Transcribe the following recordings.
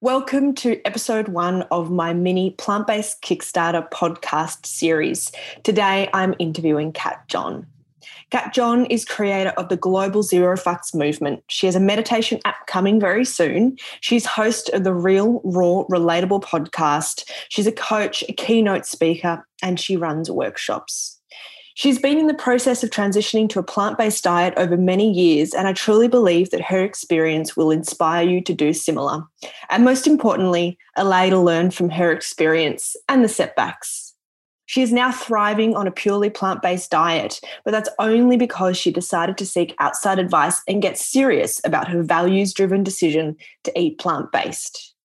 Welcome to episode one of my mini plant based Kickstarter podcast series. Today I'm interviewing Kat John. Kat John is creator of the global Zero Fucks movement. She has a meditation app coming very soon. She's host of the Real, Raw, Relatable podcast. She's a coach, a keynote speaker, and she runs workshops. She's been in the process of transitioning to a plant based diet over many years, and I truly believe that her experience will inspire you to do similar. And most importantly, allow you to learn from her experience and the setbacks. She is now thriving on a purely plant based diet, but that's only because she decided to seek outside advice and get serious about her values driven decision to eat plant based.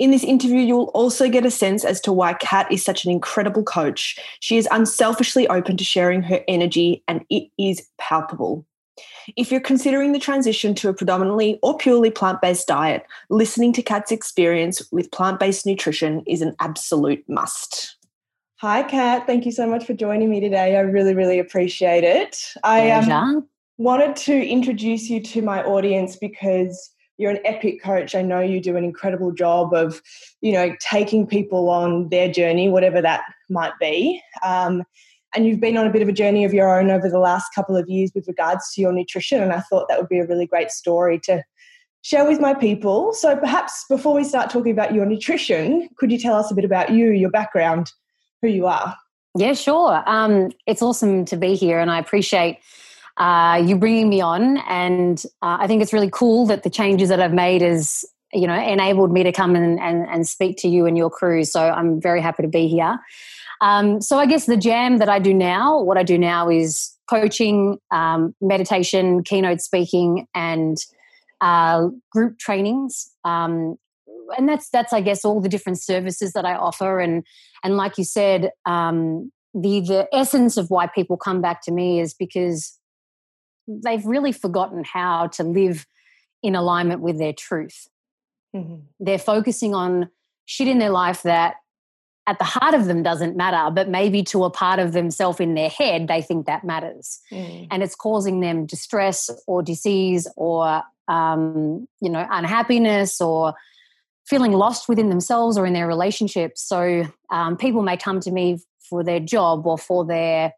In this interview, you will also get a sense as to why Kat is such an incredible coach. She is unselfishly open to sharing her energy, and it is palpable. If you're considering the transition to a predominantly or purely plant based diet, listening to Kat's experience with plant based nutrition is an absolute must. Hi, Kat. Thank you so much for joining me today. I really, really appreciate it. I um, wanted to introduce you to my audience because you're an epic coach. I know you do an incredible job of, you know, taking people on their journey, whatever that might be. Um, and you've been on a bit of a journey of your own over the last couple of years with regards to your nutrition. And I thought that would be a really great story to share with my people. So perhaps before we start talking about your nutrition, could you tell us a bit about you, your background, who you are? Yeah, sure. Um, it's awesome to be here, and I appreciate uh, you bringing me on. And uh, I think it's really cool that the changes that I've made is, you know, enabled me to come and, and, and speak to you and your crew. So I'm very happy to be here. Um, so I guess the jam that I do now, what I do now is coaching, um, meditation, keynote speaking, and uh, group trainings. Um, and that's that's I guess all the different services that I offer. And and like you said, um, the the essence of why people come back to me is because they've really forgotten how to live in alignment with their truth. Mm-hmm. They're focusing on shit in their life that at the heart of them doesn't matter, but maybe to a part of themselves in their head, they think that matters. Mm. And it's causing them distress or disease or, um, you know, unhappiness or feeling lost within themselves or in their relationships. So um, people may come to me for their job or for their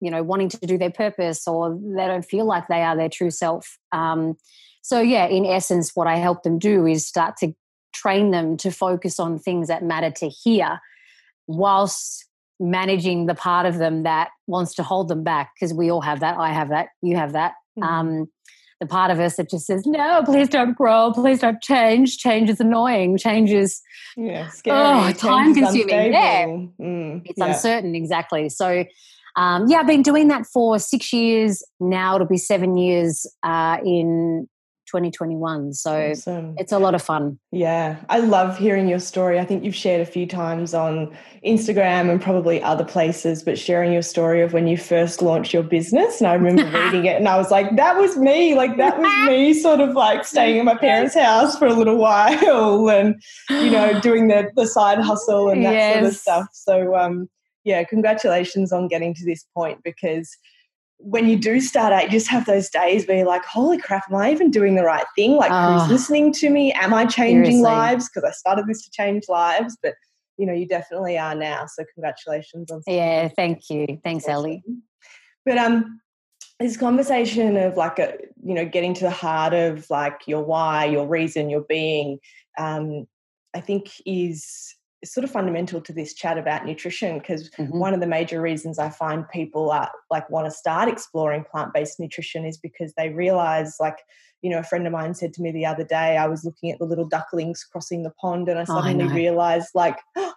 you know wanting to do their purpose or they don't feel like they are their true self um, so yeah in essence what i help them do is start to train them to focus on things that matter to here whilst managing the part of them that wants to hold them back because we all have that i have that you have that mm-hmm. um, the part of us that just says no please don't grow please don't change change is annoying change is yeah, scary. oh time consuming yeah mm, it's yeah. uncertain exactly so um, yeah, I've been doing that for six years now. It'll be seven years uh, in 2021. So awesome. it's a lot of fun. Yeah, I love hearing your story. I think you've shared a few times on Instagram and probably other places, but sharing your story of when you first launched your business. And I remember reading it and I was like, that was me. Like, that was me sort of like staying in my parents' house for a little while and, you know, doing the, the side hustle and that yes. sort of stuff. So, um, yeah, congratulations on getting to this point because when you do start out, you just have those days where you're like, holy crap, am I even doing the right thing? Like, oh, who's listening to me? Am I changing seriously. lives? Because I started this to change lives, but you know, you definitely are now. So, congratulations on. Yeah, thank you. Thanks, awesome. Ellie. But um, this conversation of like a, you know, getting to the heart of like your why, your reason, your being, um, I think is is sort of fundamental to this chat about nutrition because mm-hmm. one of the major reasons I find people are, like want to start exploring plant-based nutrition is because they realize like you know a friend of mine said to me the other day I was looking at the little ducklings crossing the pond and I suddenly oh, I realized like oh,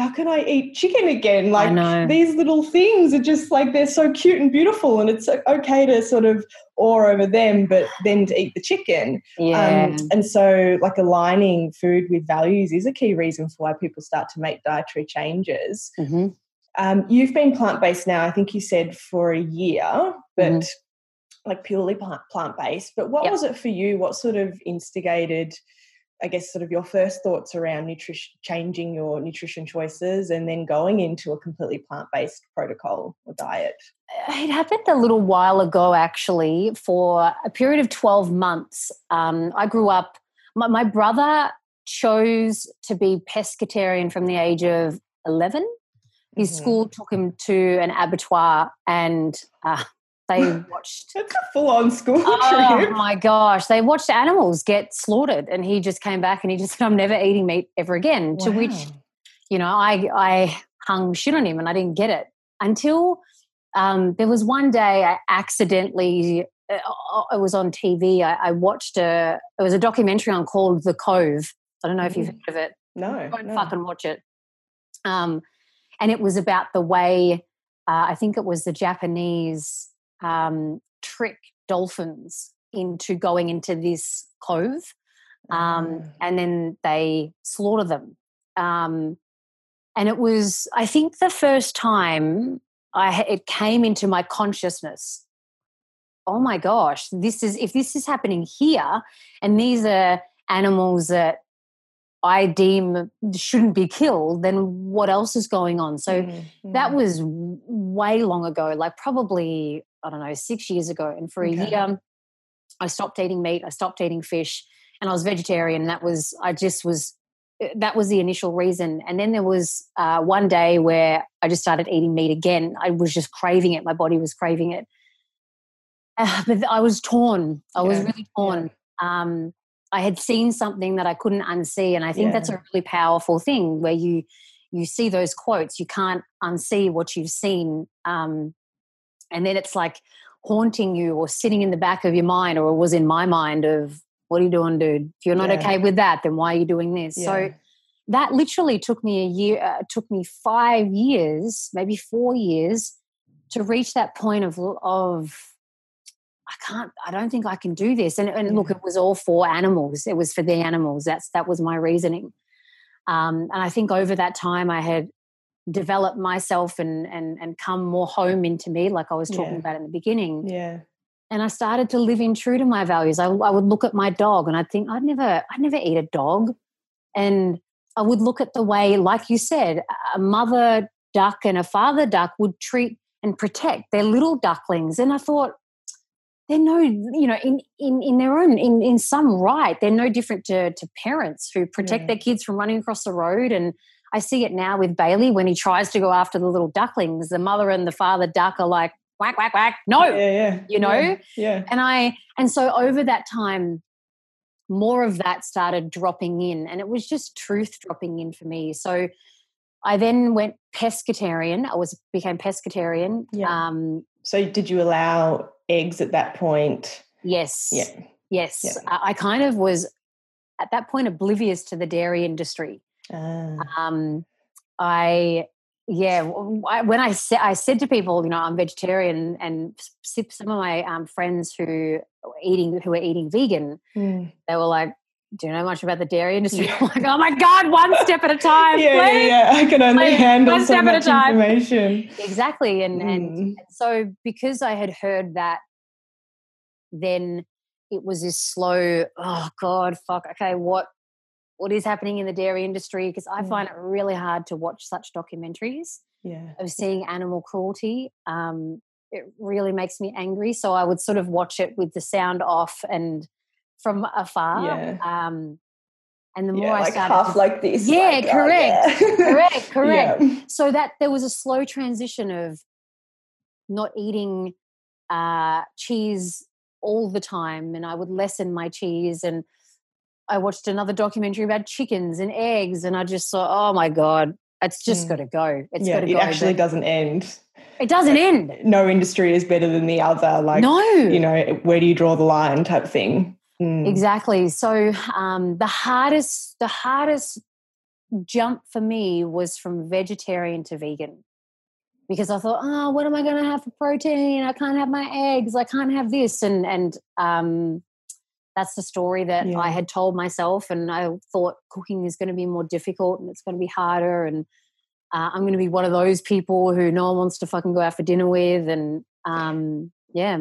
how can I eat chicken again? Like these little things are just like they're so cute and beautiful, and it's okay to sort of awe over them, but then to eat the chicken. Yeah. Um, and so, like aligning food with values is a key reason for why people start to make dietary changes. Mm-hmm. Um, you've been plant based now, I think you said for a year, but mm-hmm. like purely plant based. But what yep. was it for you? What sort of instigated? I guess sort of your first thoughts around nutrition, changing your nutrition choices, and then going into a completely plant based protocol or diet? It happened a little while ago, actually, for a period of 12 months. Um, I grew up, my, my brother chose to be pescatarian from the age of 11. His mm-hmm. school took him to an abattoir and uh, they watched. It's a full on school oh, trip. my gosh. They watched animals get slaughtered and he just came back and he just said, I'm never eating meat ever again. Wow. To which, you know, I, I hung shit on him and I didn't get it until um, there was one day I accidentally uh, uh, it was on TV. I, I, watched a it was a documentary on called The Cove. I don't know if you've mm. heard of it. No, don't no. fucking watch it. Um, and it was about the way uh, I think it was the Japanese um, trick dolphins into going into this cove, um, mm. and then they slaughter them. Um, and it was, I think, the first time I it came into my consciousness. Oh my gosh, this is if this is happening here, and these are animals that I deem shouldn't be killed, then what else is going on? So mm-hmm. that was way long ago, like probably, I don't know, six years ago. And for okay. a year, I stopped eating meat, I stopped eating fish, and I was vegetarian. That was, I just was uh, that was the initial reason. And then there was uh, one day where I just started eating meat again. I was just craving it. My body was craving it. Uh, but I was torn. I yeah. was really torn. Yeah. Um, I had seen something that I couldn't unsee, and I think yeah. that's a really powerful thing where you you see those quotes, you can't unsee what you've seen, um, and then it's like haunting you or sitting in the back of your mind, or it was in my mind of what are you doing, dude? If you're not yeah. okay with that, then why are you doing this? Yeah. So that literally took me a year, uh, took me five years, maybe four years to reach that point of, of, I can't, I don't think I can do this. And, and look, it was all for animals. It was for the animals. That's, that was my reasoning. Um, and I think over that time I had developed myself and, and, and come more home into me, like I was talking yeah. about in the beginning. Yeah and I started to live in true to my values. I, I, would look at my dog and I'd think, I'd never, I'd never eat a dog. And I would look at the way, like you said, a mother duck and a father duck would treat and protect their little ducklings. And I thought, they're no, you know, in, in, in their own, in, in some right, they're no different to, to parents who protect yeah. their kids from running across the road. And I see it now with Bailey when he tries to go after the little ducklings. The mother and the father duck are like, whack, whack, whack. No, yeah, yeah, you know? Yeah, yeah. And I, and so over that time, more of that started dropping in and it was just truth dropping in for me. So I then went pescatarian. I was became pescatarian. Yeah. Um, so did you allow eggs at that point? Yes. Yeah. Yes. Yeah. I, I, kind of was at that point oblivious to the dairy industry. Uh. Um, I yeah when i said i said to people you know i'm vegetarian and some of my um, friends who were eating who were eating vegan mm. they were like do you know much about the dairy industry? Yeah. I'm like, oh my God, one step at a time. yeah, yeah, yeah, I can only handle one so step much at a time. information. Exactly. And, mm. and so because I had heard that, then it was this slow, oh God, fuck, okay, what what is happening in the dairy industry because I find it really hard to watch such documentaries yeah. of seeing animal cruelty. Um, it really makes me angry. So I would sort of watch it with the sound off and from afar. Yeah. Um, and the more yeah, I like started, half like this, yeah, like, correct, oh, yeah. correct, correct. Yeah. So that there was a slow transition of not eating uh, cheese all the time, and I would lessen my cheese and I watched another documentary about chickens and eggs, and I just thought, oh my god, it's just mm. got to go. It's yeah, got to go. It actually doesn't end. It doesn't like, end. No industry is better than the other. Like, no, you know, where do you draw the line, type thing. Mm. Exactly. So um, the hardest, the hardest jump for me was from vegetarian to vegan because I thought, oh, what am I going to have for protein? I can't have my eggs. I can't have this, and and um, that's the story that yeah. I had told myself. And I thought cooking is going to be more difficult and it's going to be harder. And uh, I'm going to be one of those people who no one wants to fucking go out for dinner with. And um, yeah.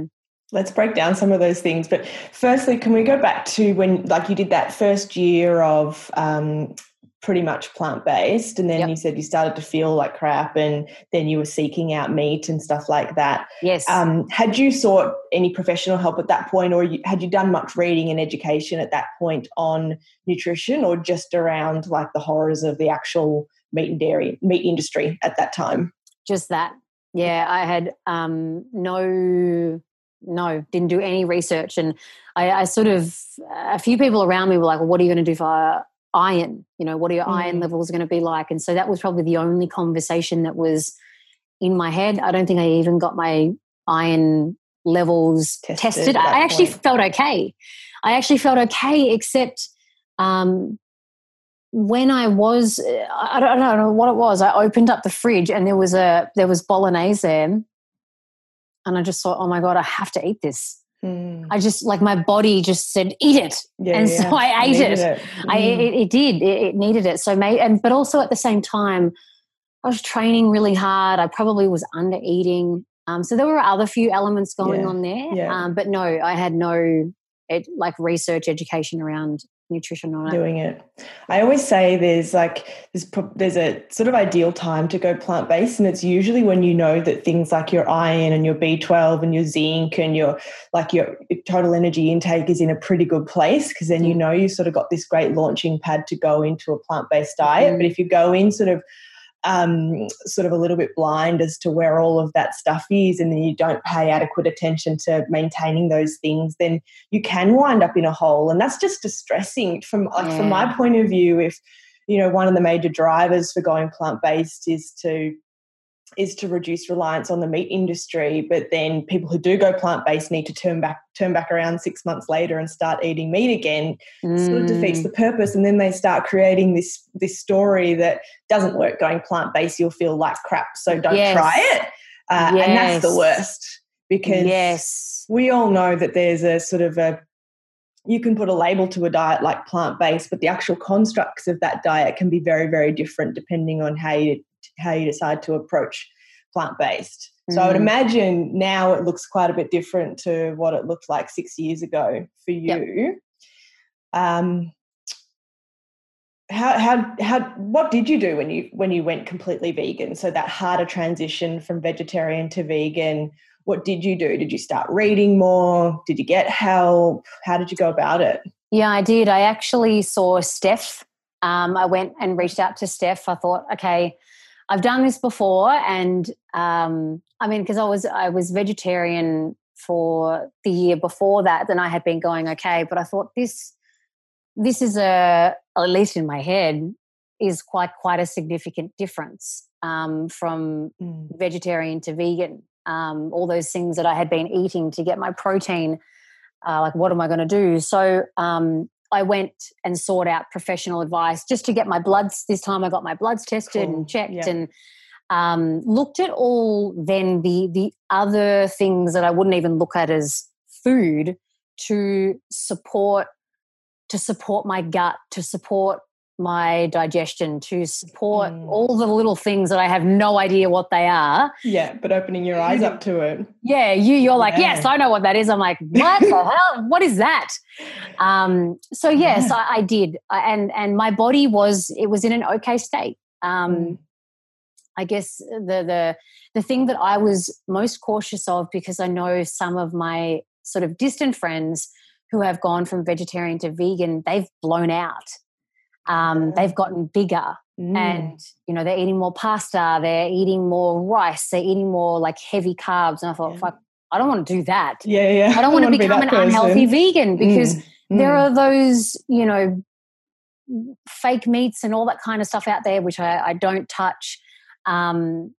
Let's break down some of those things. But firstly, can we go back to when, like, you did that first year of um, pretty much plant based, and then Yep. you said you started to feel like crap, and then you were seeking out meat and stuff like that. Yes. Um, had you sought any professional help at that point, or you, had you done much reading and education at that point on nutrition, or just around like the horrors of the actual meat and dairy meat industry at that time? just that. Yeah, I had um, no, no, didn't do any research, and I, I sort of a few people around me were like, well, "What are you going to do for iron? You know, what are your iron Mm. levels going to be like?" And so that was probably the only conversation that was in my head. I don't think I even got my iron levels Tested tested. I actually point. felt okay. I actually felt okay, except um, when I was, I I don't, I don't know what it was. I opened up the fridge and there was a there was bolognese there, and I just thought, oh my god, I have to eat this. Mm. I just like my body just said, eat it. Yeah, and yeah. so I ate Needed it. I Mm. it, it did. It, it needed it. So may and but also at the same time, I was training really hard. I probably was under eating. Um, so there were other few elements going Yeah, on there. Um, but no, I had no it, like research education around nutrition on it. doing it. I always say there's like there's pro- there's a sort of ideal time to go plant based, and it's usually when you know that things like your iron and your B12 and your zinc and your like your total energy intake is in a pretty good place because then you know you sort of got this great launching pad to go into a plant based diet. Mhm. But if you go in sort of um, sort of a little bit blind as to where all of that stuff is, and then you don't pay adequate attention to maintaining those things, then you can wind up in a hole, and that's just distressing. From like from my point of view, if you know one of the major drivers for going plant based is to is to reduce reliance on the meat industry, but then people who do go plant based need to turn back turn back around six months later and start eating meat again sort of defeats Mm. the purpose and then they start creating this this story that doesn't work going plant-based you'll feel like crap so don't Yes. try it uh, and that's the worst because yes. we all know that there's a sort of a you can put a label to a diet like plant-based but the actual constructs of that diet can be very very different depending on how you how you decide to approach plant-based so i would Mhm. imagine now it looks quite a bit different to what it looked like six years ago for Yep. you um how how how what did you do when you when you went completely vegan so that harder transition from vegetarian to vegan what did you do did you start reading more did you get help how did you go about it Yeah, I did. I actually saw Steph. Um, I went and reached out to Steph. I thought, okay, I've done this before, and um, I mean, because I was I was vegetarian for the year before that, then I had been going okay, but I thought this this is a at least in my head is quite quite a significant difference um, from vegetarian to vegan. Um, all those things that I had been eating to get my protein uh, like what am i going to do so um, i went and sought out professional advice just to get my bloods this time i got my bloods tested Cool. and checked Yeah. and um, looked at all then the the other things that i wouldn't even look at as food to support to support my gut to support my digestion to support Mm. all the little things that i have no idea what they are yeah but opening your eyes up to it yeah, you you're like, Yeah. yes, I know what that is. I'm like, what the hell? What is that? Um, so yes, Yeah. I, I did, I, and and my body was it was in an okay state. Um, Mm. I guess the the the thing that I was most cautious of because I know some of my sort of distant friends who have gone from vegetarian to vegan, they've blown out. Um, they've gotten bigger Mm. and you know they're eating more pasta they're eating more rice they're eating more like heavy carbs and i thought Yeah. fuck i don't want to do that yeah yeah i don't want to be become that an unhealthy vegan because Mm. there Mm. are those you know fake meats and all that kind of stuff out there which i, I don't touch um,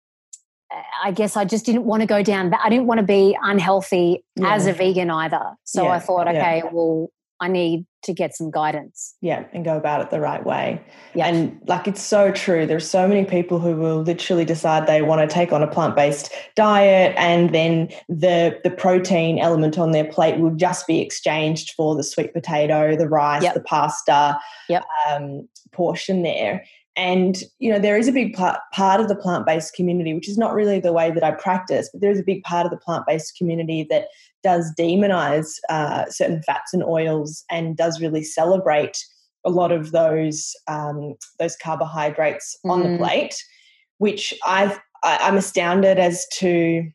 I guess I just didn't want to go down that. I didn't want to be unhealthy as a vegan either. So Yeah, I thought, yeah. okay, well, I need to get some guidance. yeah and go about it the right way Yeah. and like it's so true there's so many people who will literally decide they want to take on a plant-based diet and then the the protein element on their plate will just be exchanged for the sweet potato the rice Yep. the pasta Yep. um, portion there and you know there is a big part, part of the plant-based community which is not really the way that i practice but there is a big part of the plant-based community that does demonize uh, certain fats and oils and does really celebrate a lot of those um, those carbohydrates mm. on the mm. plate, which I've I, I'm astounded as to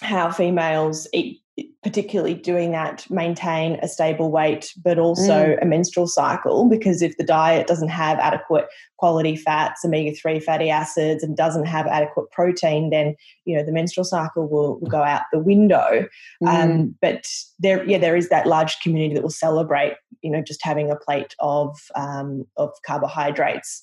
how females eat particularly doing that maintain a stable weight but also mm. a menstrual cycle because if the diet doesn't have adequate quality fats omega-3 fatty acids and doesn't have adequate protein then you know the menstrual cycle will, will go out the window um, mm. um, but there yeah there is that large community that will celebrate you know just having a plate of um, of carbohydrates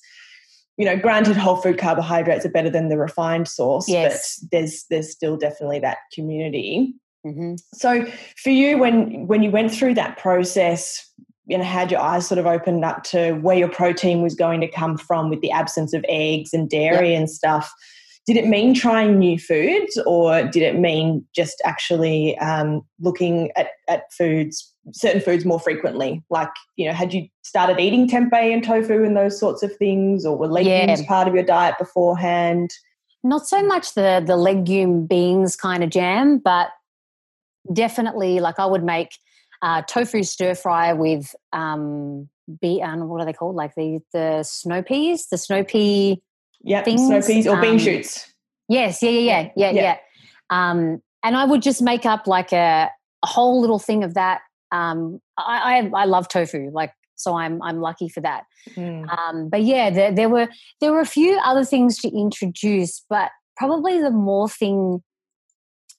you know, granted, whole food carbohydrates are better than the refined source, yes. but there's there's still definitely that community. Mm-hmm. So, for you, when when you went through that process, you know, had your eyes sort of opened up to where your protein was going to come from with the absence of eggs and dairy yep. and stuff. Did it mean trying new foods, or did it mean just actually um, looking at, at foods certain foods more frequently? Like, you know, had you started eating tempeh and tofu and those sorts of things, or were legumes yeah. part of your diet beforehand? Not so much the the legume beans kind of jam, but definitely like I would make uh, tofu stir fry with um, be um, what are they called? Like the the snow peas, the snow pea. Yeah, snow peas or bean um, shoots. Yes, yeah, yeah, yeah, yeah, yeah. yeah. Um, and I would just make up like a, a whole little thing of that um, I, I, I love tofu, like so I'm I'm lucky for that. Mm. Um, but yeah, there, there were there were a few other things to introduce, but probably the more thing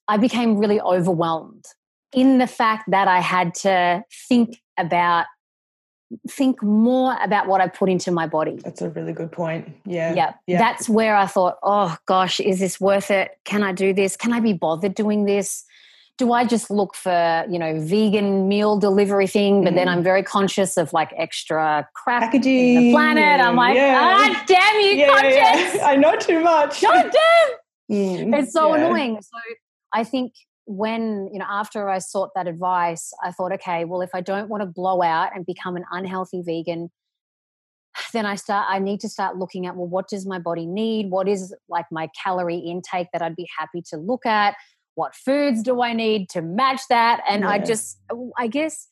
I became really overwhelmed in the fact that I had to think about think more about what I put into my body. That's a really good point. Yeah. Yeah. yeah. That's where I thought, oh gosh, is this worth it? Can I do this? Can I be bothered doing this? do I just look for, you know, vegan meal delivery thing, but mm. then I'm very conscious of like extra crap packaging the planet. I'm like, yeah. ah, damn you, yeah, yeah. I know too much. God damn. Mm, it's so annoying. So I think when, you know, after I sought that advice, I thought, okay, well, if I don't want to blow out and become an unhealthy vegan, then I start I need to start looking at well what does my body need what is like my calorie intake that I'd be happy to look at what foods do I need to match that? And yeah. I just, I guess,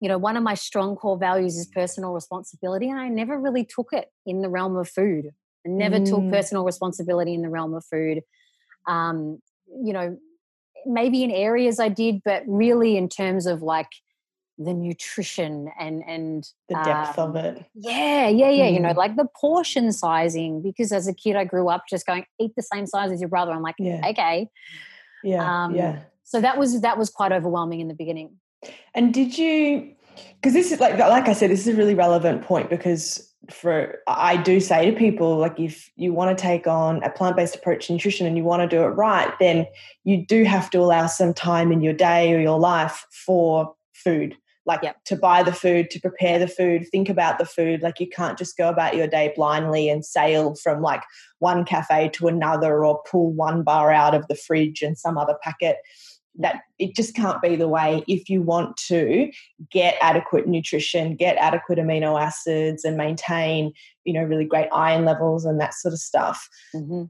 you know, one of my strong core values is personal responsibility. And I never really took it in the realm of food. I never mm. took personal responsibility in the realm of food. Um, you know, maybe in areas I did, but really in terms of like the nutrition and and the depth um, of it. Yeah, yeah, yeah. Mm. You know, mm. like the portion sizing. Because as a kid, I grew up just going eat the same size as your brother. I'm like, yeah. okay. Yeah. Um, yeah. So that was that was quite overwhelming in the beginning. And did you? Because this is like like I said, this is a really relevant point because for I do say to people like if you want to take on a plant-based approach to nutrition and you want to do it right, then you do have to allow some time in your day or your life for food like yep. to buy the food, to prepare the food, think about the food. Like you can't just go about your day blindly and sail from like one cafe to another or pull one bar out of the fridge and some other packet. That it just can't be the way if you want to get adequate nutrition, get adequate amino acids, and maintain, you know, really great iron levels and that sort of stuff. Mm-hmm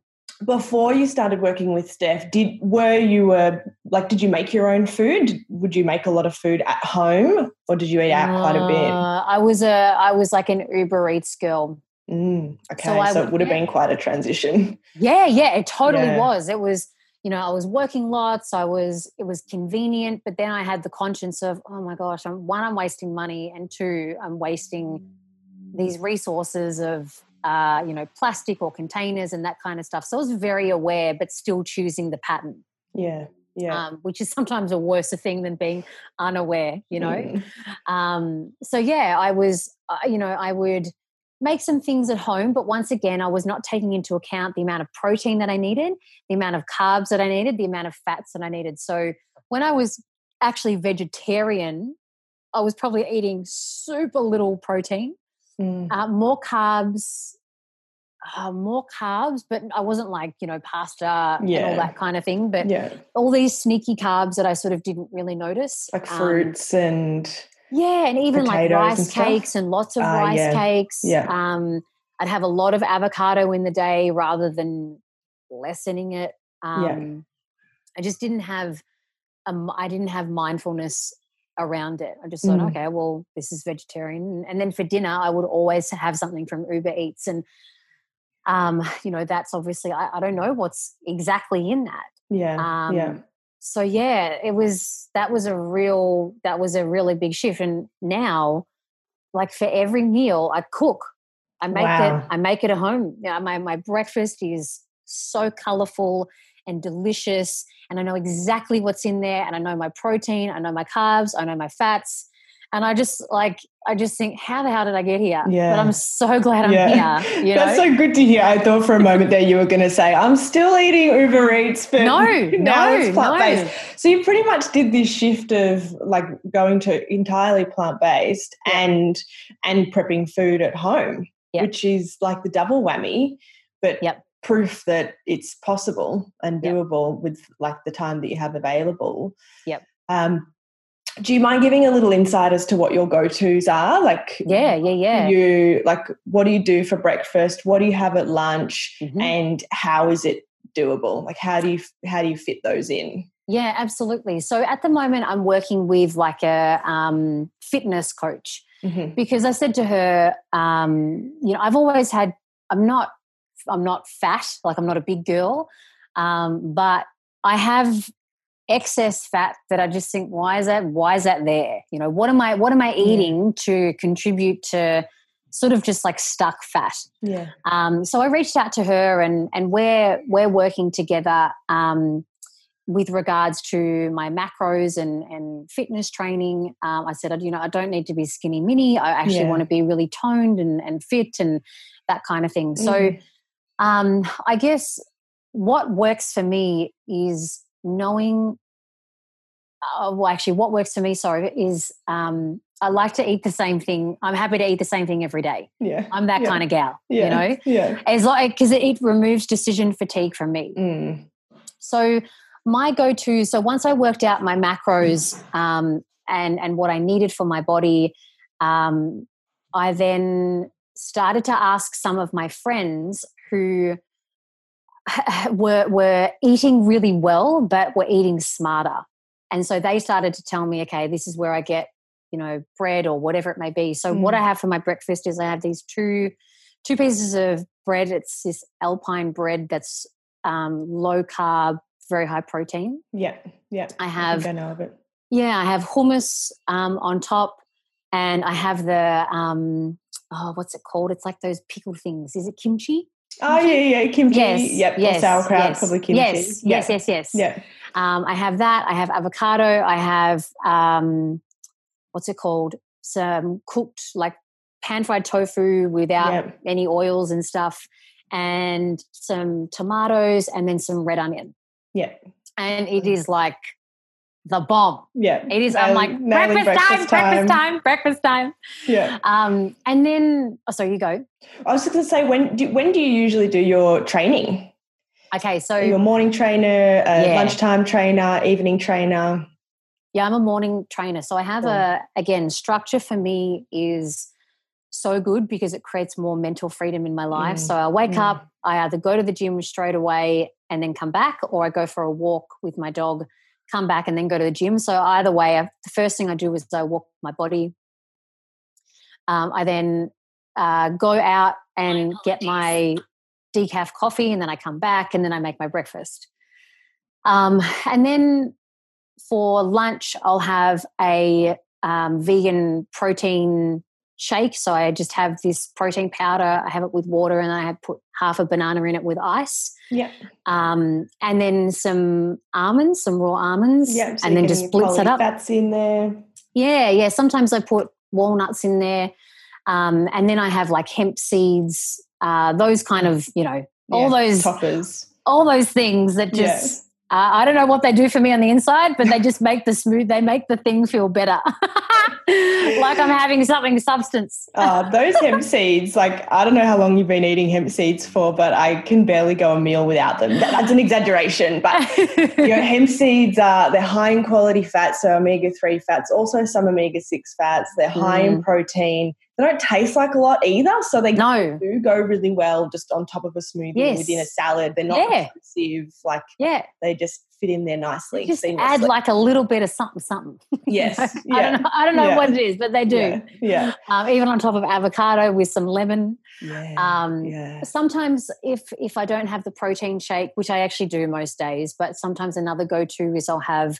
before you started working with Steph, did were you uh, like did you make your own food? Would you make a lot of food at home, or did you eat out uh, quite a bit? Uh, I was a I was like an Uber Eats girl. Mm, okay, so, so it would have been quite a transition. Yeah, yeah, it totally yeah. was. It was you know I was working lots. I was it was convenient, but then I had the conscience of oh my gosh, I'm one I'm wasting money, and two I'm wasting these resources of uh, you know, plastic or containers and that kind of stuff. So I was very aware, but still choosing the pattern. Yeah. Yeah. Um, which is sometimes a worse thing than being unaware, you know. Mm. Um, so yeah, I was, uh, you know, I would make some things at home, but once again, I was not taking into account the amount of protein that I needed, the amount of carbs that I needed, the amount of fats that I needed. So when I was actually vegetarian, I was probably eating super little protein Mm. Uh, more carbs, uh, more carbs, but I wasn't like, you know, pasta yeah. and all that kind of thing. But yeah. all these sneaky carbs that I sort of didn't really notice. Like um, fruits um, and. Yeah, and even like rice and cakes and lots of uh, rice yeah. cakes. Yeah. Um, I'd have a lot of avocado in the day rather than lessening it. Um, yeah. I just didn't have, um, I didn't have mindfulness around it. I just thought, Mm. okay, well, this is vegetarian. And then for dinner, I would always have something from Uber Eats. And, um, you know, that's obviously, I, I don't know what's exactly in that. Yeah. Um, yeah. So yeah, it was, that was a real, that was a really big shift. And now, like for every meal, I cook. I make Wow. it, I make it at home. Yeah, my, my breakfast is so colorful and delicious and I know exactly what's in there and I know my protein, I know my carbs, I know my fats. And I just like I just think, how the hell did I get here? Yeah. But I'm so glad I'm Yeah. here. You know? That's so good to hear. I thought for a moment there you were going to say, I'm still eating Uber Eats, but no, now no, it's plant based. no. So you pretty much did this shift of like going to entirely plant based Yeah. and and prepping food at home, Yeah. which is like the double whammy, but Yep. proof that it's possible and Yep. doable with like the time that you have available. Yep. Um, do you mind giving a little insight as to what your go tos are? Like, Yeah, yeah, yeah. you like what do you do for breakfast? What do you have at lunch? Mhm. And how is it doable? Like, how do you how do you fit those in? Yeah, absolutely. So at the moment, I'm working with like a um, fitness coach Mhm. because I said to her, um, you know, I've always had. I'm not. I'm not fat. Like I'm not a big girl, um, but I have excess fat that I just think, why is that? Why is that there? You know, what am I? What am I eating to contribute to sort of just like stuck fat? Yeah. Um, so I reached out to her, and and we're we're working together um, with regards to my macros and and fitness training. Um, I said, you know, I don't need to be skinny mini. I actually Yeah. want to be really toned and and fit and that kind of thing. So Mhm. um, I guess what works for me is knowing. Uh, well, actually, what works for me, sorry, is um, I like to eat the same thing. I'm happy to eat the same thing every day. yeah. I'm that Yeah. kind of gal, Yeah. you know Yeah. as like because it, it removes decision fatigue from me Mm. so my go-to so once i worked out my macros um, and and what i needed for my body um, i then started to ask some of my friends who were were eating really well but were eating smarter and so they started to tell me okay this is where i get you know bread or whatever it may be so what Mm. i have for my breakfast is i have these two two pieces of bread it's this alpine bread that's um, low carb very high protein Yeah. Yeah. i I have think I know of it. yeah i have hummus um, on top and i have the um, oh what's it called it's like those pickled things is it kimchi Oh yeah, yeah, kimchi. yes Yep. yes sauerkraut, yes, probably kimchi. yes yes yes yes Yeah. um, I have that. I have avocado. I have um, what's it called? Some cooked like pan fried tofu without Yeah. any oils and stuff, and some tomatoes, and then some red onion. Yeah. And it is like the bomb. Yeah. It is. I'm like Nailing- nailing breakfast, time, breakfast time, breakfast time. Yeah. Um, and then oh, so you go. I was just going to say, when do, when do you usually do your training? Okay, so Your morning trainer, uh, Yeah. lunchtime trainer, evening trainer. Yeah, I'm a morning trainer. So I have a, again, structure for me is so good because it creates more mental freedom in my life. Mm, So I wake mm. up, I either go to the gym straight away and then come back, or I go for a walk with my dog, come back and then go to the gym. So either way, I, the first thing I do is I walk my body. Um, I then uh, go out and get my decaf coffee, and then I come back and then I make my breakfast. Um, and then for lunch, I'll have a um, vegan protein shake. So I just have this protein powder. I have it with water, and I have put half a banana in it with ice, Yeah. um, and then some almonds, some raw almonds, Yeah. so and then just blitz it up. That's in there. Yeah, yeah. Sometimes I put walnuts in there, um, and then I have like hemp seeds. Uh, those kind of, you know, all Yeah, those toppers. all those things that just uh, I don't know what they do for me on the inside, but they just make the smooth. They make the thing feel better, like I'm having something substance. Uh, those hemp seeds, like I don't know how long you've been eating hemp seeds for, but I can barely go a meal without them. That, that's an exaggeration, but you know, hemp seeds are they're high in quality fats, so omega three fats, also some omega six fats. They're high in protein. They don't taste like a lot either. So they no. do go really well just on top of a smoothie Yes. within a salad. They're not Yeah. offensive. Like Yeah. they just fit in there nicely. Just add like a little bit of something, something. Yes. I Yeah. don't know. I don't know Yeah. what it is, but they do. Yeah. Yeah. Um, even on top of avocado with some lemon. Yeah. Um, yeah. Sometimes, if if I don't have the protein shake, which I actually do most days, but sometimes another go to is I'll have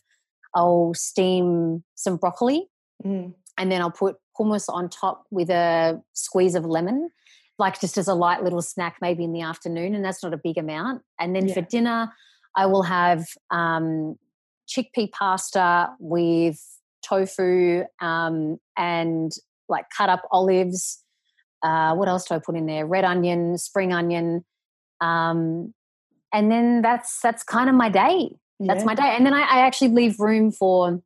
I'll steam some broccoli Mm. And then I'll put hummus on top with a squeeze of lemon, like just as a light little snack, maybe in the afternoon, and that's not a big amount. And then for dinner, I will have um, chickpea pasta with tofu um, and like cut up olives. Uh, what else do I put in there? Red onion, spring onion, um, and then that's that's kind of my day. That's Yeah. my day. And then I, I actually leave room for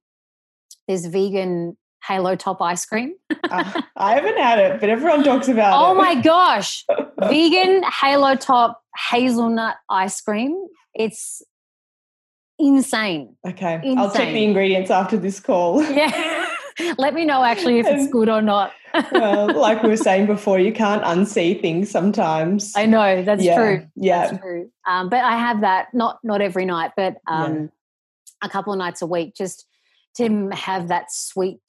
this vegan halo top ice cream. Uh, I haven't had it, but everyone talks about it. Oh my gosh. vegan halo top hazelnut ice cream. It's insane. Okay. I'll check the ingredients after this call. Yeah. Let me know actually if it's good or not. well, like we were saying before, you can't unsee things sometimes. I know that's yeah. true. Yeah. That's true. Um, but I have that not not every night, but um, a couple of nights a week, just to have that sweet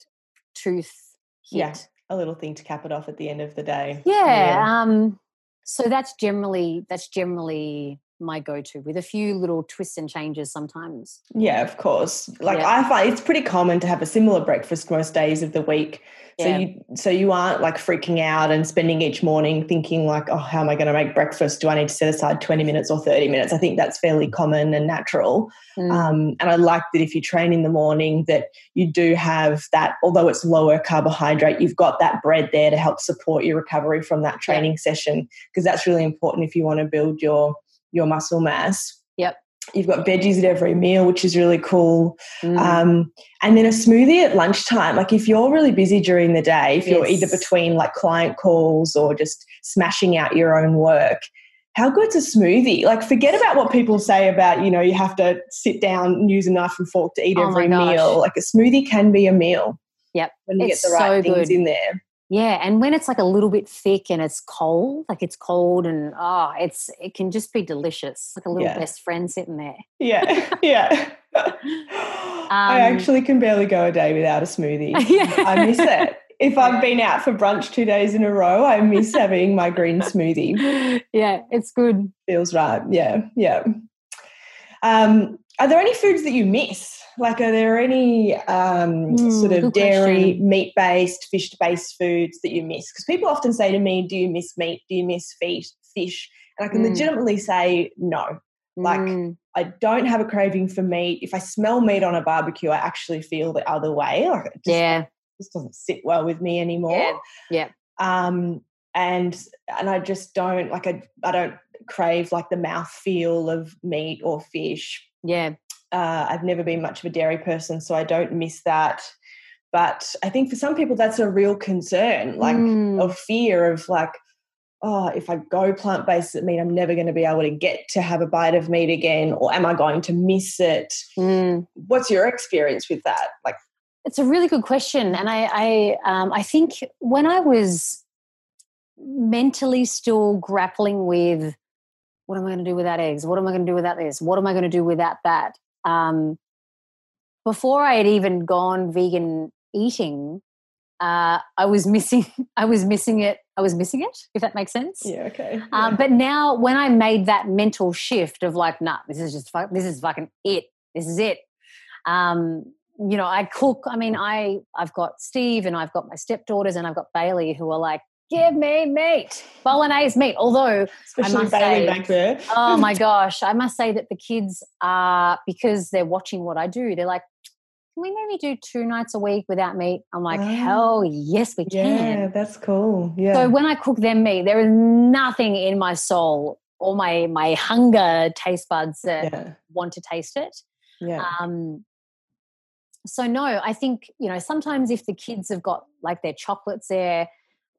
tooth hit. Yeah. A little thing to cap it off at the end of the day. Yeah. Um, so that's generally that's generally my go-to with a few little twists and changes sometimes. Yeah, of course. Like Yeah. I find it's pretty common to have a similar breakfast most days of the week. So Yeah. you so you aren't like freaking out and spending each morning thinking like, oh, how am I going to make breakfast? Do I need to set aside 20 minutes or 30 minutes? I think that's fairly common and natural. Mm. Um, and I like that if you train in the morning that you do have that, although it's lower carbohydrate, you've got that bread there to help support your recovery from that training session because that's really important if you want to build your your muscle mass. Yep. You've got veggies at every meal, which is really cool. Mm. Um, and then a smoothie at lunchtime. Like if you're really busy during the day, if you're either between like client calls or just smashing out your own work, how good's a smoothie? Like forget about what people say about, you know, you have to sit down and use a knife and fork to eat Oh every meal. Like a smoothie can be a meal. Yep. When you It's get the right so things good. in there. Yeah, and when it's like a little bit thick and it's cold, like it's cold and oh, it's it can just be delicious. Like a little Yeah. best friend sitting there. Yeah. yeah. I Um, actually can barely go a day without a smoothie. Yeah. I miss it. If I've been out for brunch two days in a row, I miss having my green smoothie. yeah, it's good. Feels right. Yeah, yeah. Um, are there any foods that you miss? Like, are there any um, Hmm, sort of dairy, meat based, fish based foods that you miss? Because people often say to me, Do you miss meat? Do you miss fish? And I can Mm. legitimately say no. Like, Mm, I don't have a craving for meat. If I smell meat on a barbecue, I actually feel the other way. Like, it just, yeah, just doesn't sit well with me anymore yeah, yeah. um and and i just don't like i i don't crave like the mouth feel of meat or fish. Yeah, uh i've never been much of a dairy person so i don't miss that. But i think for some people that's a real concern like Mm, of fear of like oh if i go plant-based it means i'm never going to be able to get to have a bite of meat again or am i going to miss it? Mm. what's your experience with that? Like It's a really good question, and I, I, um, I think when I was mentally still grappling with what am I going to do without eggs? What am I going to do without this? What am I going to do without that? Um, before I had even gone vegan eating, uh, I was missing. I was missing it. I was missing it. If that makes sense. yeah okay Um, but now, when I made that mental shift of like, nah, this is just this is fucking it. This is it. Um, you know, I cook. I mean, I I've got Steve and I've got my stepdaughters and I've got Bailey who are like, give me meat, bolognese meat. Although, especially must Bailey say- back there oh my gosh, I must say that the kids are because they're watching what I do. They're like, can we maybe do two nights a week without meat? I'm like, Ah. hell yes, we can. Yeah, that's cool. Yeah. So when I cook them meat, there is nothing in my soul or my my hunger taste buds that yeah. want to taste it. Yeah. Um, so no, I think you know sometimes if the kids have got like their chocolates there,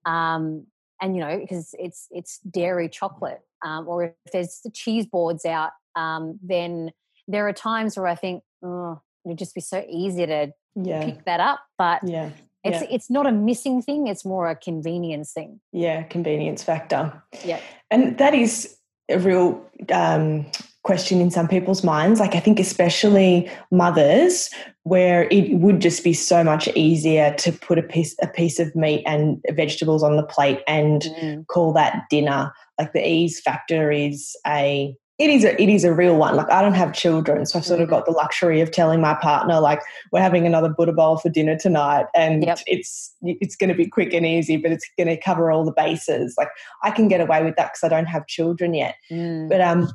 um, and you know because it's it's dairy chocolate, um, or if there's the cheese boards out, um, then there are times where I think, oh, it'd just be so easy to yeah. pick that up, but Yeah. It's Yeah. it's not a missing thing; it's more a convenience thing. Yeah, convenience factor. Yeah. And that is a real um, question in some people's minds. Like, I think, especially mothers, where it would just be so much easier to put a piece, a piece of meat and vegetables on the plate and Mm. call that dinner. Like, the ease factor is a it is a it is a real one. Like I don't have children, so I've sort of got the luxury of telling my partner like we're having another Buddha bowl for dinner tonight, and Yep. it's it's going to be quick and easy, but it's going to cover all the bases. Like I can get away with that because I don't have children yet. Mm. But um,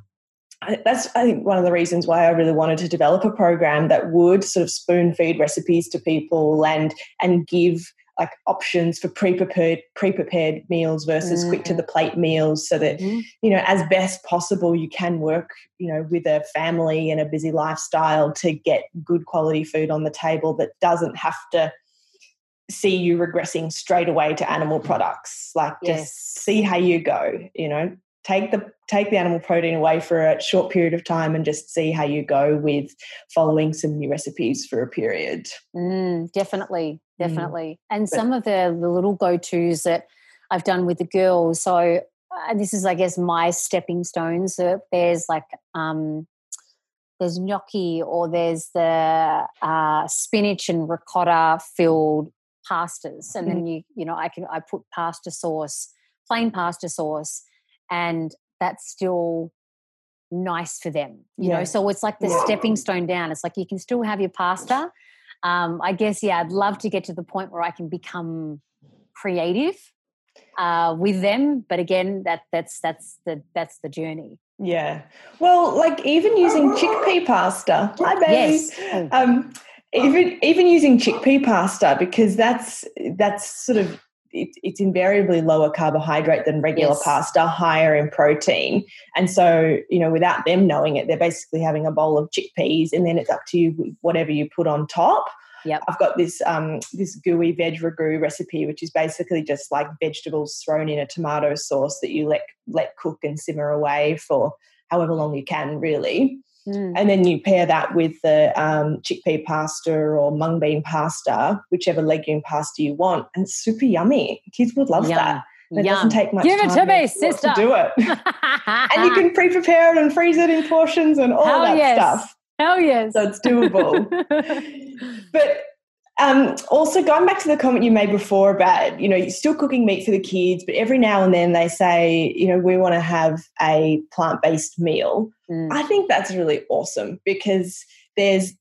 that's I think one of the reasons why I really wanted to develop a program that would sort of spoon feed recipes to people and and give like options for pre-prepared pre-prepared meals versus quick to the plate meals so that Mhm. you know as best possible you can work you know with a family and a busy lifestyle to get good quality food on the table that doesn't have to see you regressing straight away to animal products. Like just see how you go you know take the take the animal protein away for a short period of time and just see how you go with following some new recipes for a period Mm, definitely, Mm. definitely. And But- some of the, the little go tos that I've done with the girls. So uh, this is, I guess, my stepping stones. So there's like um, there's gnocchi, or there's the uh, spinach and ricotta filled pastas, and then you you know I can I put pasta sauce, plain pasta sauce, and that's still nice for them you Yeah. know so it's like the Yeah. stepping stone down it's like you can still have your pasta um, I guess yeah, I'd love to get to the point where I can become creative uh, with them. But again, that that's that's the that's the journey. yeah well like even using chickpea pasta hi baby Yes. Um, even even using chickpea pasta because that's that's sort of it, it's invariably lower carbohydrate than regular Yes. pasta, higher in protein, and so you know without them knowing it, they're basically having a bowl of chickpeas, and then it's up to you whatever you put on top. Yep. I've got this um, this gooey veg ragu recipe, which is basically just like vegetables thrown in a tomato sauce that you let let cook and simmer away for however long you can, really. Mm, And then you pair that with the um, chickpea pasta or mung bean pasta, whichever legume pasta you want, and it's super yummy. Kids would love Yum. that. It Yum. doesn't take much Give it time to me, to sister. do it. and you can pre-prepare it and freeze it in portions and all Hell that yes. stuff. Hell yes. So it's doable. but um, also going back to the comment you made before about you know you're still cooking meat for the kids, but every now and then they say you know we want to have a plant-based meal. Mm, I think that's really awesome because there's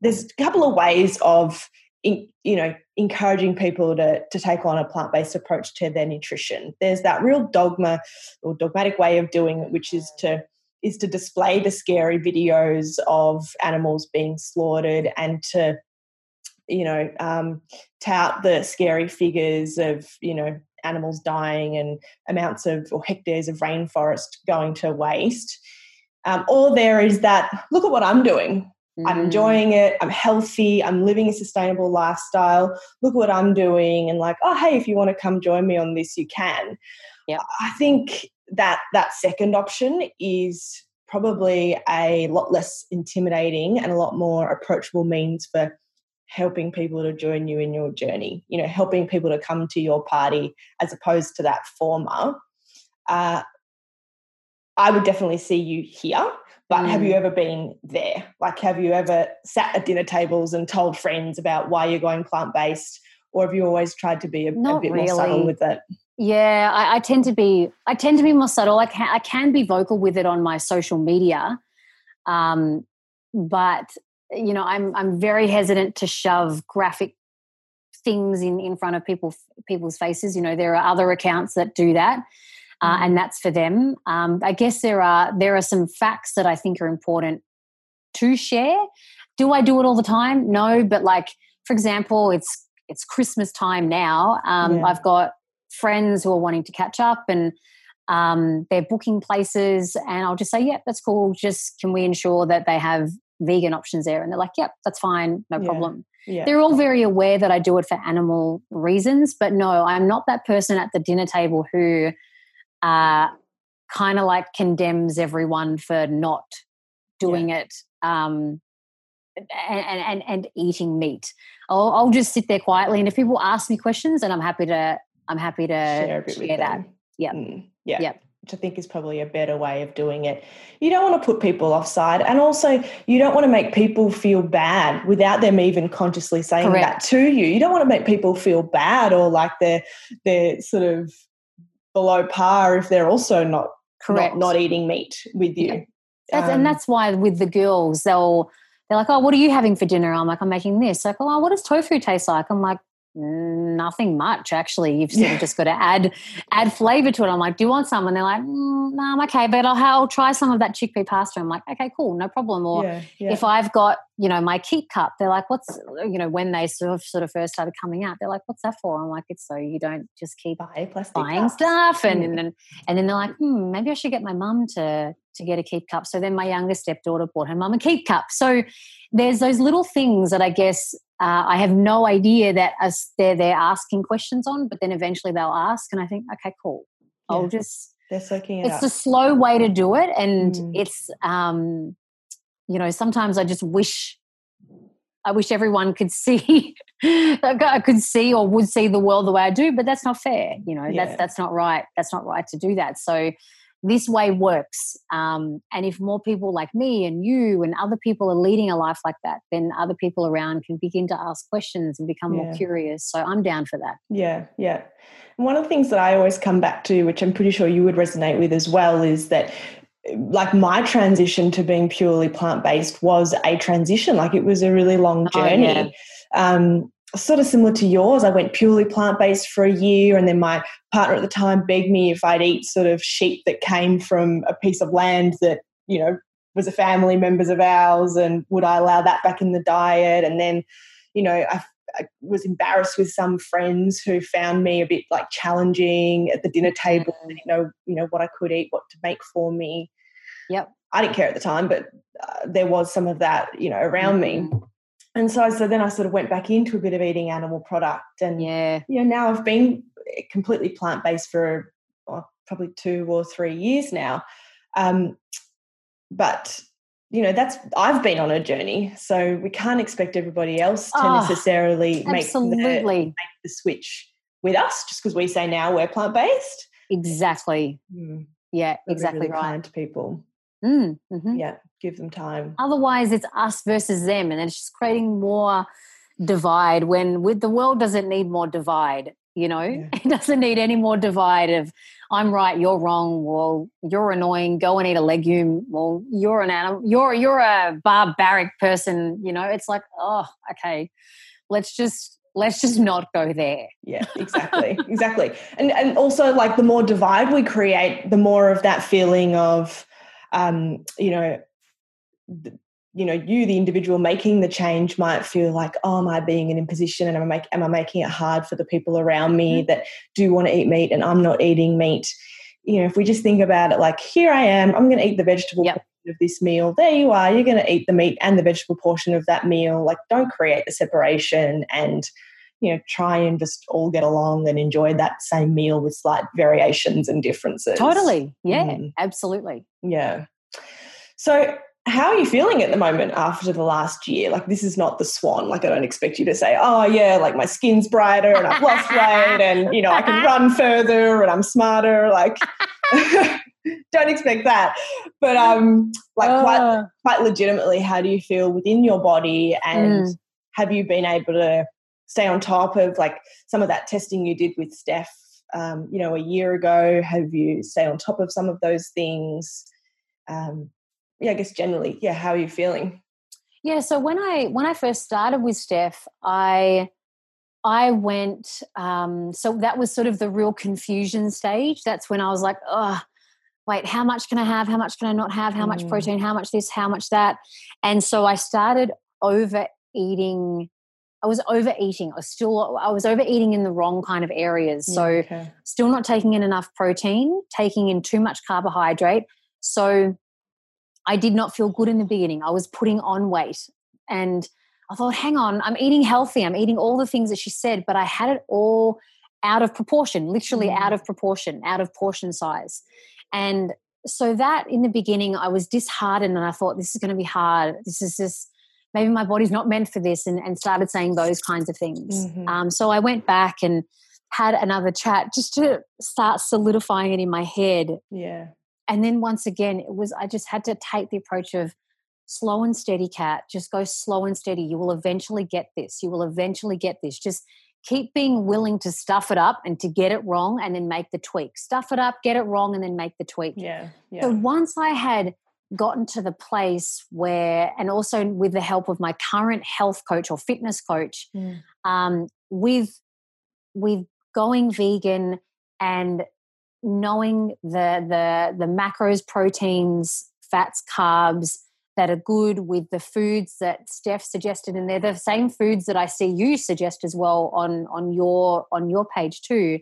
there's a couple of ways of in, you know encouraging people to to take on a plant based approach to their nutrition. There's that real dogma or dogmatic way of doing it, which is to is to display the scary videos of animals being slaughtered and to you know um, tout the scary figures of you know animals dying and amounts of or hectares of rainforest going to waste. Um, or there is that look at what i'm doing. I'm mm, enjoying it. I'm healthy. I'm living a sustainable lifestyle. Look what i'm doing. And like oh hey if you want to come join me on this you can. Yeah. i think that that second option is probably a lot less intimidating and a lot more approachable means for helping people to join you in your journey you know helping people to come to your party as opposed to that former uh, i would definitely see you here but have Mm. you ever been there like have you ever sat at dinner tables and told friends about why you're going plant-based or have you always tried to be a, a bit more subtle with it Yeah, I, I tend to be. I tend to be more subtle. I can, I can be vocal with it on my social media, um, but you know, I'm I'm very hesitant to shove graphic things in in front of people people's faces. You know, there are other accounts that do that, uh, Mm. and that's for them. Um, I guess there are there are some facts that I think are important to share. Do I do it all the time? No, but like for example, it's it's Christmas time now. Um, Yeah. I've got friends who are wanting to catch up and um, they're booking places, and I'll just say, yeah that's cool. Just can we ensure that they have vegan options there?" And they're like, "Yep, that's fine, no Yeah. problem." yeah They're all very aware that I do it for animal reasons, but no, I'm not that person at the dinner table who uh, kind of like condemns everyone for not doing it. Um, and, and, and eating meat. I'll, I'll just sit there quietly, and if people ask me questions, and I'm happy to I'm happy to share, share that. Yeah, mm, yeah, yeah. Which I think is probably a better way of doing it. You don't want to put people offside, and also you don't want to make people feel bad without them even consciously saying Correct. that to you. You don't want to make people feel bad or like they're they're sort of below par if they're also not Correct. not, not eating meat with you. Yeah. That's, um, and that's why with the girls, they'll they're like, "Oh, what are you having for dinner?" I'm like, "I'm making this." Like, "Oh, what does tofu taste like?" I'm like, nothing much actually you've sort yeah. of just got to add add flavor to it i'm like do you want some and they're like mm, no i'm okay but I'll, I'll try some of that chickpea pasta i'm like okay cool no problem or yeah, yeah. if i've got you know my keep cup they're like what's you know when they sort of sort of first started coming out they're like what's that for i'm like it's so you don't just keep Buy buying cups. stuff and, mm. and then and then they're like hmm, maybe i should get my mum to to get a keep cup so then my younger stepdaughter bought her mum a keep cup so there's those little things that i guess uh, I have no idea that as they're there asking questions on, but then eventually they'll ask, and I think, okay, cool. Yeah. I'll just. They're soaking it It's up. a slow way to do it, and mm. it's, um, you know, sometimes I just wish, I wish everyone could see, I could see or would see the world the way I do, but that's not fair. You know, yeah. that's that's not right. That's not right to do that. So this way works. Um, and if more people like me and you and other people are leading a life like that, then other people around can begin to ask questions and become yeah. more curious. So I'm down for that. Yeah, yeah. One of the things that I always come back to, which I'm pretty sure you would resonate with as well, is that like my transition to being purely plant based was a transition. Like it was a really long journey. Oh, yeah. um, sort of similar to yours. I went purely plant based for a year, and then my partner at the time begged me if I'd eat sort of sheep that came from a piece of land that, you know, was a family members of ours, and would I allow that back in the diet? And then, you know, I, I was embarrassed with some friends who found me a bit like challenging at the dinner table. They didn't know, you know, what I could eat, what to make for me. Yep. I didn't care at the time, but uh, there was some of that, you know, around me and so so then I sort of went back into a bit of eating animal product, and yeah, you know now I've been completely plant based for well, probably two or three years now. Um, but you know that's I've been on a journey, so we can't expect everybody else to oh, necessarily make the, make the switch with us just because we say now we're plant based. Exactly. Mm. Yeah, exactly really right. Kind people. Mm, mm-hmm. Yeah, give them time. Otherwise, it's us versus them, and it's just creating more divide. When with the world doesn't need more divide, you know, yeah. it doesn't need any more divide of I'm right, you're wrong. Well, you're annoying. Go and eat a legume. Well, you're an animal. You're you're a barbaric person. You know, it's like oh, okay, let's just let's just not go there. Yeah, exactly. exactly. And and also like the more divide we create, the more of that feeling of um, you know, you know, you, the individual making the change, might feel like, oh, am I being an imposition, and am I, make, am I making it hard for the people around me mm-hmm. that do want to eat meat, and I'm not eating meat? You know, if we just think about it, like, here I am, I'm going to eat the vegetable yep. of this meal. There you are, you're going to eat the meat and the vegetable portion of that meal. Like, don't create the separation and you know try and just all get along and enjoy that same meal with slight variations and differences. Totally. Yeah mm. absolutely. Yeah. So how are you feeling at the moment after the last year? Like this is not the swan. Like i don't expect you to say oh yeah like my skin's brighter and i've lost weight and you know i can run further and i'm smarter. Like don't expect that. But um like quite uh. quite legitimately how do you feel within your body and mm. have you been able to stay on top of like some of that testing you did with Steph, um, you know, a year ago? Have you stay on top of some of those things? Um, yeah, I guess generally, yeah. How are you feeling? Yeah, so when I when I first started with Steph, I I went. Um, so that was sort of the real confusion stage. That's when I was like, oh, wait, how much can I have? How much can I not have? How much mm. protein? How much this? How much that? And so I started overeating I was overeating. I was still I was overeating in the wrong kind of areas. So okay. still not taking in enough protein, taking in too much carbohydrate. So I did not feel good in the beginning. I was putting on weight and I thought, hang on, I'm eating healthy. I'm eating all the things that she said, but I had it all out of proportion, literally mm. out of proportion, out of portion size. And so that in the beginning, I was disheartened and I thought, this is going to be hard. This is just maybe my body's not meant for this and, and started saying those kinds of things Mhm. um, so i went back and had another chat just to start solidifying it in my head yeah. and then once again it was i just had to take the approach of slow and steady Kat just go slow and steady you will eventually get this you will eventually get this just keep being willing to stuff it up and to get it wrong and then make the tweak stuff it up get it wrong and then make the tweak Yeah. Yeah. so once I had gotten to the place where, and also with the help of my current health coach or fitness coach, Mm. um, with with going vegan and knowing the the the macros, proteins, fats, carbs that are good with the foods that Steph suggested, and they're the same foods that I see you suggest as well on on your on your page too.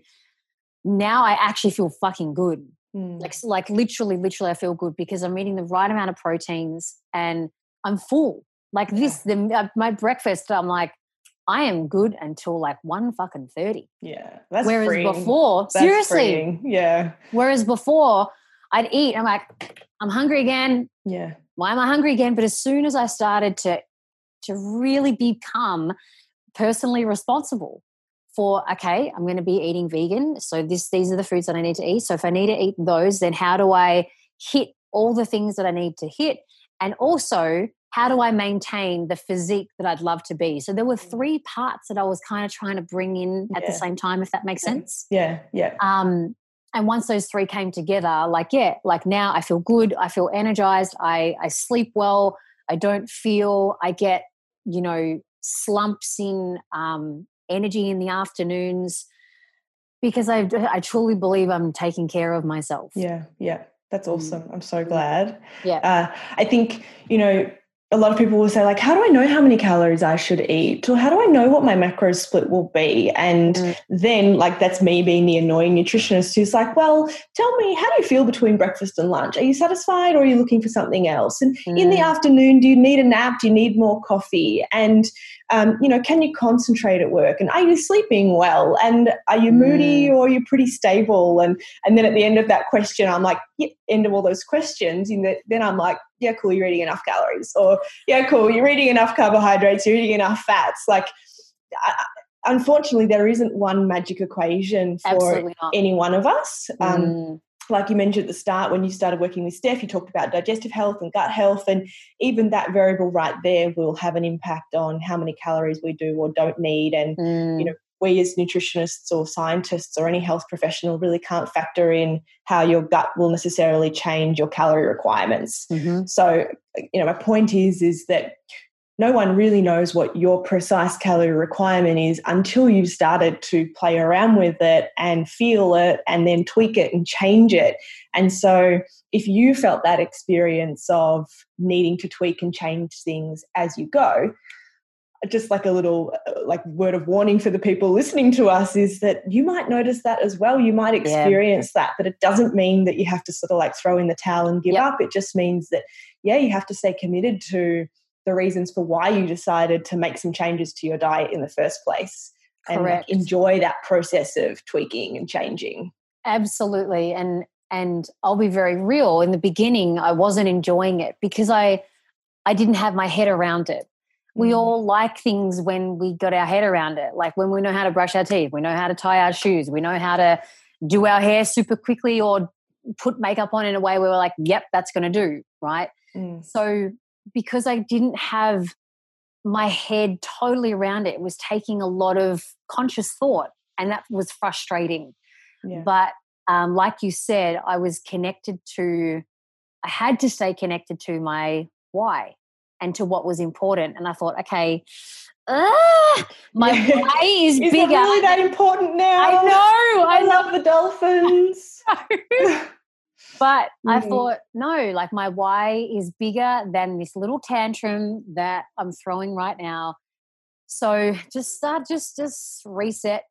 Now I actually feel fucking good Mm. like like literally literally i feel good because i'm eating the right amount of proteins and i'm full like this the uh, my breakfast i'm like i am good until like 1 fucking 30 yeah. That's whereas freeing. before That's seriously freeing. Yeah. whereas before i'd eat i'm like i'm hungry again Yeah. why am i hungry again but as soon as i started to to really become personally responsible for okay i'm going to be eating vegan so this these are the foods that i need to eat. So if i need to eat those then how do i hit all the things that i need to hit? And also how do i maintain the physique that i'd love to be? So there were three parts that i was kind of trying to bring in at the same time if that makes sense. Yeah. Yeah. um and once those three came together like yeah like now i feel good i feel energized i i sleep well i don't feel i get you know slumps in um energy in the afternoons because i i truly believe i'm taking care of myself Yeah. Yeah. That's Mm. awesome. I'm so glad. yeah Uh, I think, you know, a lot of people will say, like, how do I know how many calories I should eat? Or how do I know what my macro split will be? And Mm. then, like, that's me being the annoying nutritionist who's like, well, tell me, how do you feel between breakfast and lunch? Are you satisfied or are you looking for something else? And in the Mm. afternoon, do you need a nap? Do you need more coffee? And, um, you know, can you concentrate at work? And are you sleeping well? And are you moody Mm. or are you pretty stable? And and then at the end of that question, I'm like, end of all those questions. And then I'm like, yeah, cool, you're eating enough calories. Or, yeah, cool, you're eating enough carbohydrates, you're eating enough fats. Like, I, unfortunately, there isn't one magic equation for any one of us. Um, Mm. like you mentioned at the start when you started working with Steph, you talked about digestive health and gut health, and even that variable right there will have an impact on how many calories we do or don't need. And Mm. know, we as nutritionists or scientists or any health professional really can't factor in how your gut will necessarily change your calorie requirements. Mhm. So, you know, my point is is that no one really knows what your precise calorie requirement is until you've started to play around with it and feel it and then tweak it and change it. And so if you felt that experience of needing to tweak and change things as you go, just like a little uh, like word of warning for the people listening to us is that you might notice that as well. You might experience that but it doesn't mean that you have to sort of like throw in the towel and give Yep. up. It just means that yeah you have to stay committed to the reasons for why you decided to make some changes to your diet in the first place and like, enjoy that process of tweaking and changing. Absolutely. And and i'll be very real. In the beginning i wasn't enjoying it because i i didn't have my head around it we Mm. all like things when we got our head around it. Like when we know how to brush our teeth we know how to tie our shoes we know how to do our hair super quickly or put makeup on in a way where we're like yep that's going to do right? Mm. so because i didn't have my head totally around it it was taking a lot of conscious thought and that was frustrating. Yeah. But um, like you said, I was connected to, I had to stay connected to my why and to what was important. And I thought, okay, ah, my why is, is it bigger. really that important now I know, i I know. love the dolphins But I Mhm. thought, no, like my why is bigger than this little tantrum that I'm throwing right now. So just start, just just reset,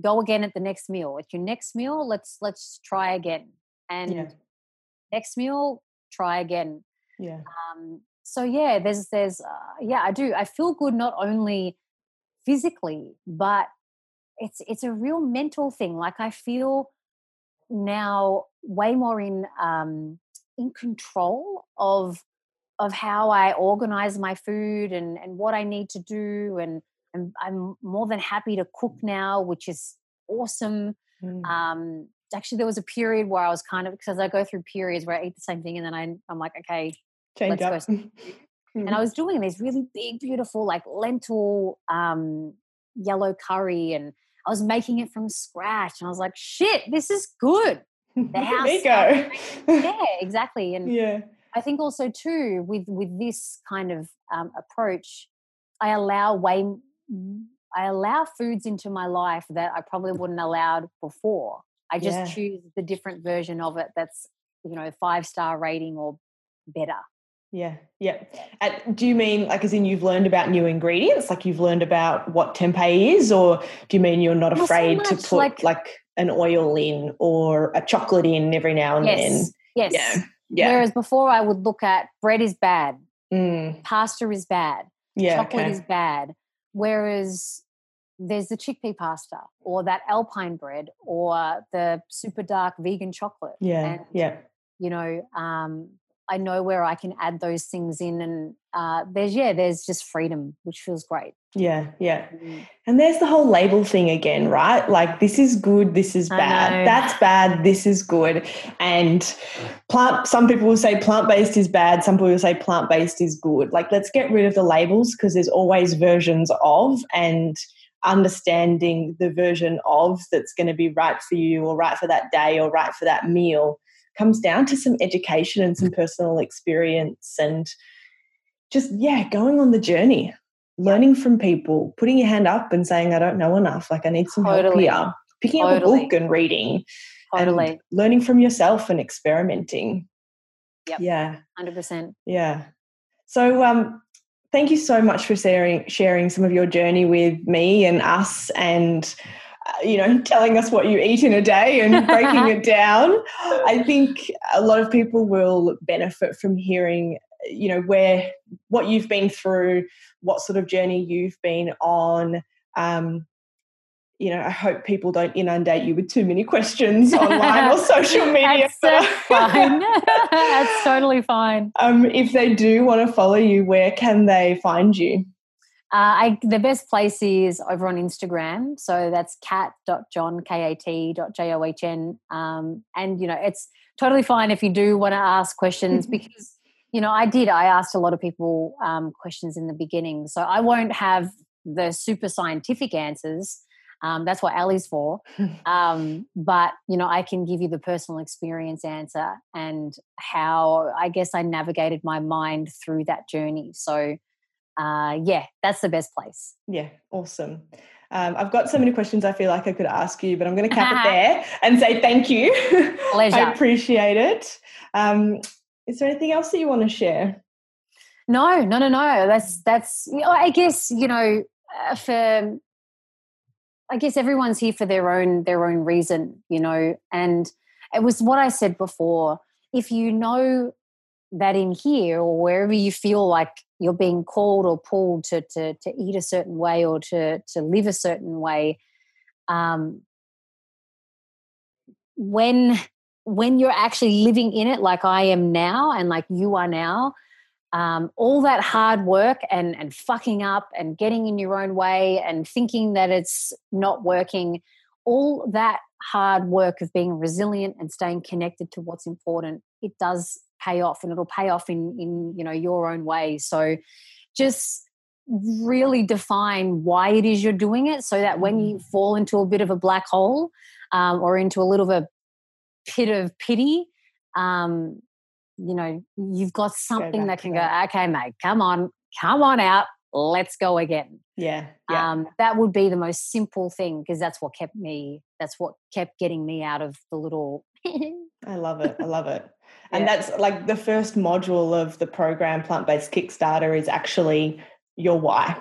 go again at the next meal. At your next meal, let's let's try again. And yeah next meal, try again. yeah Um, so yeah, there's there's uh, yeah, I do. I feel good not only physically, but it's it's a real mental thing. Like I feel now way more in um, in control of of how I organize my food and and what I need to do and and I'm more than happy to cook now, which is awesome. Mm. Um, actually, there was a period where I was kind of because I go through periods where I eat the same thing and then I, I'm like, okay, change let's up. Go. and I was doing these really big, beautiful, like lentil um, yellow curry, and I was making it from scratch. And I was like, shit, this is good. The house. there you go. yeah, exactly. And yeah. I think also too with with this kind of um, approach, I allow way I allow foods into my life that I probably wouldn't allowed before. I just yeah. choose the different version of it that's you know five star rating or better. Yeah, yeah. And do you mean like as in you've learned about new ingredients, like you've learned about what tempeh is, or do you mean you're not afraid so to put like, like, an oil in or a chocolate in every now and yes, then? Yes. Yeah. Yeah. Whereas before I would look at bread is bad, mm. pasta is bad, yeah, chocolate okay. is bad. Whereas there's the chickpea pasta or that alpine bread or the super dark vegan chocolate. Yeah. And, yeah. You know, um, I know where I can add those things in, and uh, there's yeah, there's just freedom, which feels great. Yeah, yeah. Mm. And there's the whole label thing again, right? Like this is good, this is bad. That's bad, this is good. And plant some people will say plant-based is bad, some people will say plant-based is good. Like let's get rid of the labels because there's always versions of and understanding the version of that's going to be right for you or right for that day or right for that meal comes down to some education and some personal experience and just yeah going on the journey learning from people putting your hand up and saying i don't know enough. Like i need some totally. help here. Picking totally. up a book and reading totally. and learning from yourself and experimenting. Yep. yeah. 100% yeah. So um thank you so much for sharing sharing some of your journey with me and us and you know, telling us what you eat in a day and breaking it down. I think a lot of people will benefit from hearing, you know, where what you've been through, what sort of journey you've been on. Um, you know, I hope people don't inundate you with too many questions online or social media. That's fine. That's totally fine. Um, if they do want to follow you, where can they find you? Uh, I, the best place is over on Instagram. So that's kat.john, K-A-T dot J-O-H-N. Um, and, you know, it's totally fine if you do want to ask questions because, you know, I did. I asked a lot of people um, questions in the beginning. So I won't have the super scientific answers. Um, that's what Ali's for. Um, but, you know, I can give you the personal experience answer and how I guess I navigated my mind through that journey. So, uh, yeah, that's the best place. Yeah, awesome. Um, I've got so many questions I feel like I could ask you, but I'm going to cap it there and say thank you. Pleasure. I appreciate it. Um, is there anything else that you want to share? No, no, no, no. That's that's. You know, I guess you know uh, for. I guess everyone's here for their own their own reason, you know, and it was what I said before. If you know that in here or wherever you feel like you're being called or pulled to to to eat a certain way or to to live a certain way um when when you're actually living in it like I am now and like you are now um, all that hard work and and fucking up and getting in your own way and thinking that it's not working all that hard work of being resilient and staying connected to what's important it does pay off and it'll pay off in in you know your own way so just really define why it is you're doing it so that when you mm. fall into a bit of a black hole um, or into a little of a pit of pity um, you know you've got something that can go okay mate come on come on out let's go again yeah, yeah. Um, that would be the most simple thing because that's what kept me that's what kept getting me out of the little i love it i love it and yeah. that's like the first module of the program Plant Based Kickstarter is actually your why.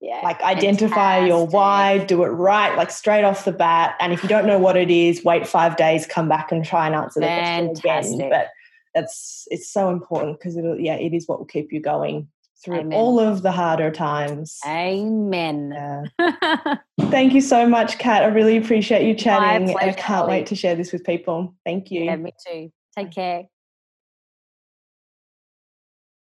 Yeah, like identify fantastic. your why, do it right, like straight off the bat. And if you don't know what it is, wait five days, come back and try and answer the question again. But that's it's so important because it yeah, it is what will keep you going through Amen. all of the harder times. Amen. Yeah. Thank you so much, Kat. I really appreciate you chatting. I can't wait to share this with people. Thank you. Yeah, me too. Take care.